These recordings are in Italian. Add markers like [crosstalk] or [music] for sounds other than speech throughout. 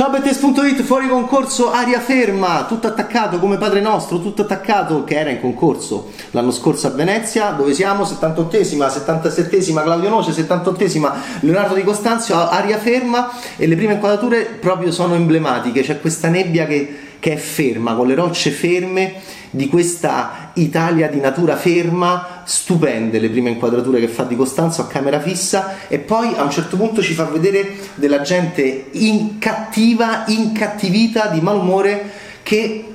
Ciao Bettes.it, fuori concorso, aria ferma, tutto attaccato come Padre Nostro, tutto attaccato che era in concorso l'anno scorso a Venezia, dove siamo, 78esima, 77esima Claudio Noce, 78esima Leonardo Di Costanzio, aria ferma e le prime inquadrature proprio sono emblematiche, c'è questa nebbia che, che è ferma, con le rocce ferme di questa Italia di natura ferma, stupende le prime inquadrature che fa di Costanzo a camera fissa e poi a un certo punto ci fa vedere della gente incattiva, incattivita, di malumore che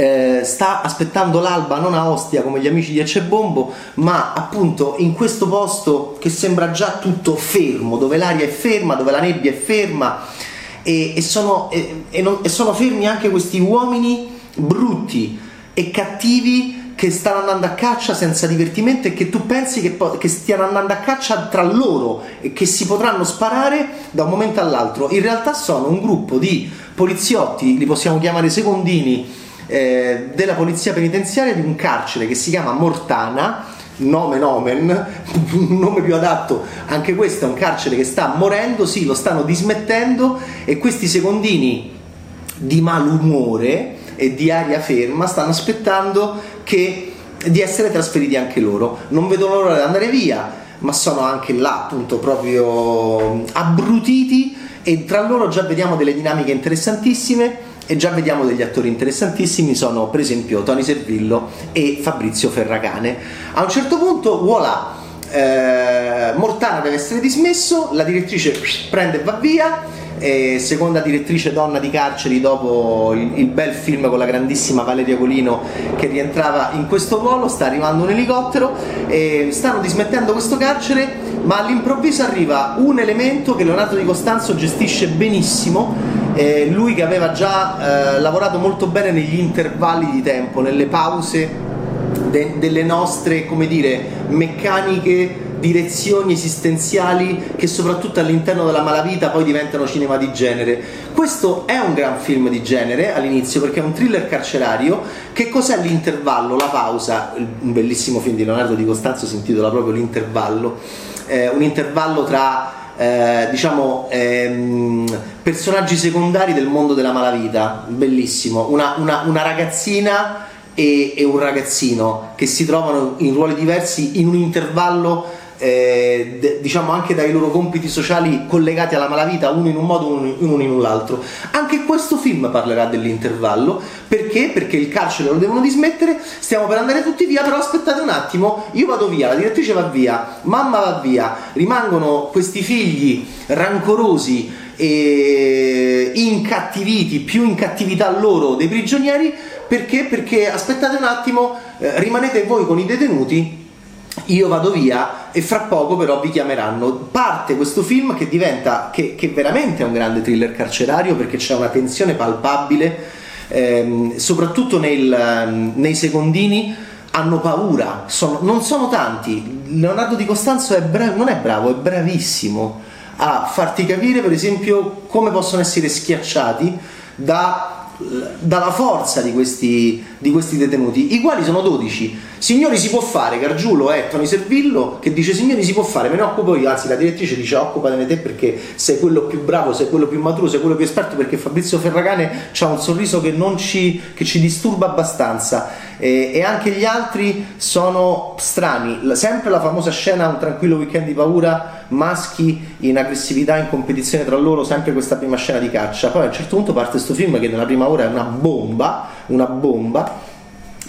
eh, sta aspettando l'alba non a Ostia come gli amici di Ecebombo, ma appunto in questo posto che sembra già tutto fermo, dove l'aria è ferma, dove la nebbia è ferma e, e, sono, e, e non, sono fermi anche questi uomini brutti e cattivi che stanno andando a caccia senza divertimento e che tu pensi che, che, stiano andando a caccia tra loro e che si potranno sparare da un momento all'altro. In realtà sono un gruppo di poliziotti, li possiamo chiamare secondini, eh, della polizia penitenziaria di un carcere che si chiama Mortana, nome nomen, [laughs] un nome più adatto, anche questo è un carcere che sta morendo, sì, lo stanno dismettendo e questi secondini di malumore e di aria ferma stanno aspettando che, di essere trasferiti anche loro. Non vedono l'ora di andare via, ma sono anche là appunto proprio abbrutiti e tra loro già vediamo delle dinamiche interessantissime e già vediamo degli attori interessantissimi sono per esempio Tony Servillo e Fabrizio Ferracane a un certo punto voilà eh, Mortana deve essere dismesso la direttrice prende e va via e seconda direttrice donna di carceri dopo il, il, bel film con la grandissima Valeria Colino che rientrava in questo ruolo, sta arrivando un elicottero e stanno dismettendo questo carcere ma all'improvviso arriva un elemento che Leonardo Di Costanzo gestisce benissimo eh, lui che aveva già eh, lavorato molto bene negli intervalli di tempo, nelle pause de- delle nostre, come dire, meccaniche direzioni esistenziali che soprattutto all'interno della malavita poi diventano cinema di genere. Questo è un gran film di genere all'inizio perché è un thriller carcerario. Che cos'è l'intervallo, la pausa? Un bellissimo film di Leonardo Di Costanzo si intitola proprio L'intervallo. Eh, un intervallo tra eh, diciamo ehm, personaggi secondari del mondo della malavita, bellissimo. Una, una, una ragazzina e, e, un ragazzino che si trovano in ruoli diversi in un intervallo eh, d- diciamo anche dai loro compiti sociali collegati alla malavita, uno in un modo, uno in, un altro. Anche questo film parlerà dell'intervallo perché? Perché il carcere lo devono dismettere, stiamo per andare tutti via, però aspettate un attimo, io vado via, la direttrice va via, mamma va via, rimangono questi figli rancorosi e incattiviti, più in cattività loro dei prigionieri, perché? Perché aspettate un attimo, eh, rimanete voi con i detenuti io vado via e fra poco però vi chiameranno. Parte questo film che diventa, che, che veramente è un grande thriller carcerario perché c'è una tensione palpabile, ehm, soprattutto nel, ehm, nei secondini hanno paura, sono, non sono tanti. Leonardo Di Costanzo è bra- non è bravo, è bravissimo a farti capire per esempio come possono essere schiacciati da dalla forza di questi, di questi, detenuti, i quali sono 12. Signori si può fare, Gargiulo è Tony Servillo che dice signori si può fare, me ne occupo io, anzi la direttrice dice occupatene te perché sei quello più bravo, sei quello più maturo, sei quello più esperto perché Fabrizio Ferragane ha un sorriso che, ci, che ci disturba abbastanza e, e, anche gli altri sono strani, sempre la famosa scena un tranquillo weekend di paura, maschi in aggressività, in competizione tra loro, sempre questa prima scena di caccia, poi a un certo punto parte questo film che nella prima ora è una bomba, una bomba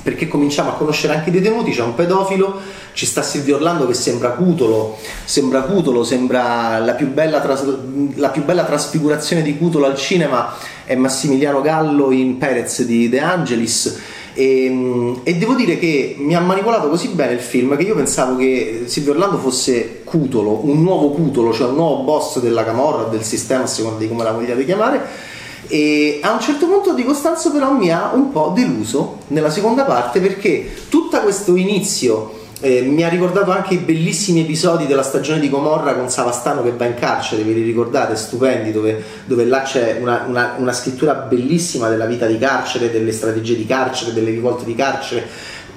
perché cominciamo a conoscere anche i detenuti, c'è un pedofilo, ci sta Silvio Orlando che sembra Cutolo, sembra Cutolo, sembra la più bella, tras- la più bella trasfigurazione di Cutolo al cinema è Massimiliano Gallo in Perez di De Angelis e, ehm, e, devo dire che mi ha manipolato così bene il film che io pensavo che Silvio Orlando fosse Cutolo, un nuovo Cutolo, cioè un nuovo boss della Camorra, del sistema, a seconda di come la vogliate chiamare. E a un certo punto Di Costanzo però mi ha un po' deluso nella seconda parte perché tutto questo inizio eh, mi ha ricordato anche i bellissimi episodi della stagione di Gomorra con Savastano che va in carcere, vi li ricordate? Stupendi, dove, dove là c'è una, una, una, scrittura bellissima della vita di carcere, delle strategie di carcere, delle rivolte di carcere.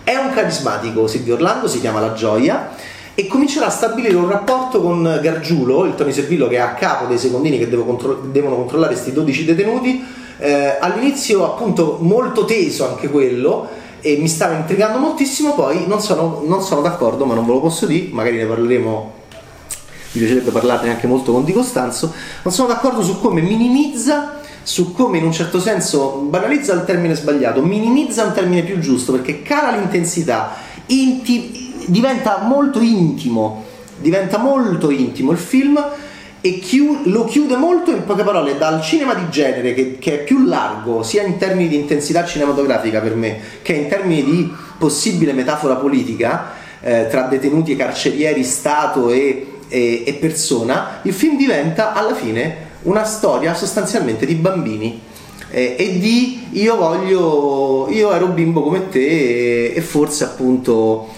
È un carismatico, Silvio Orlando si chiama La Gioia e comincerà a stabilire un rapporto con Gargiulo, il Tony Servillo che è a capo dei secondini che contro- devono controllare questi 12 detenuti. Eh, all'inizio appunto molto teso anche quello e mi stava intrigando moltissimo, poi non sono, non sono d'accordo, ma non ve lo posso dire, magari ne parleremo mi piacerebbe parlarne anche molto con Di Costanzo, non sono d'accordo su come minimizza, su come in un certo senso banalizza il termine sbagliato, minimizza un termine più giusto perché cala l'intensità, inti- diventa molto intimo, diventa molto intimo il film e chiu- lo chiude molto in poche parole dal cinema di genere che, che, è più largo sia in termini di intensità cinematografica per me che in termini di possibile metafora politica eh, tra detenuti e carcerieri, Stato e e, e persona, il film diventa alla fine una storia sostanzialmente di bambini. Eh, e di io voglio, io ero bimbo come te e, e forse appunto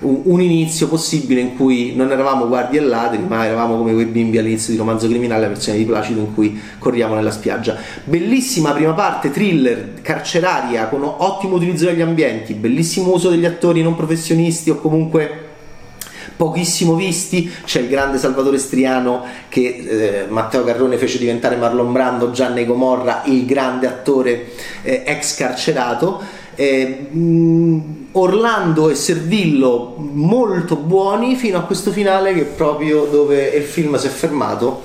un, inizio possibile in cui non eravamo guardie e ladri ma eravamo come quei bimbi all'inizio di Romanzo Criminale, la versione di Placido in cui corriamo nella spiaggia. Bellissima prima parte, thriller, carceraria, con ottimo utilizzo degli ambienti, bellissimo uso degli attori non professionisti o comunque pochissimo visti, c'è il grande Salvatore Striano che eh, Matteo Carrone fece diventare Marlon Brando già nei Gomorra, il grande attore eh, ex carcerato. Eh, Orlando e Servillo molto buoni fino a questo finale che è proprio dove il film si è fermato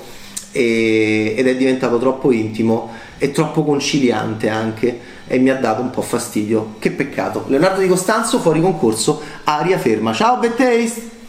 e, ed è diventato troppo intimo e troppo conciliante anche e mi ha dato un po' fastidio. Che peccato. Leonardo Di Costanzo fuori concorso, aria ferma. Ciao Bad Taste!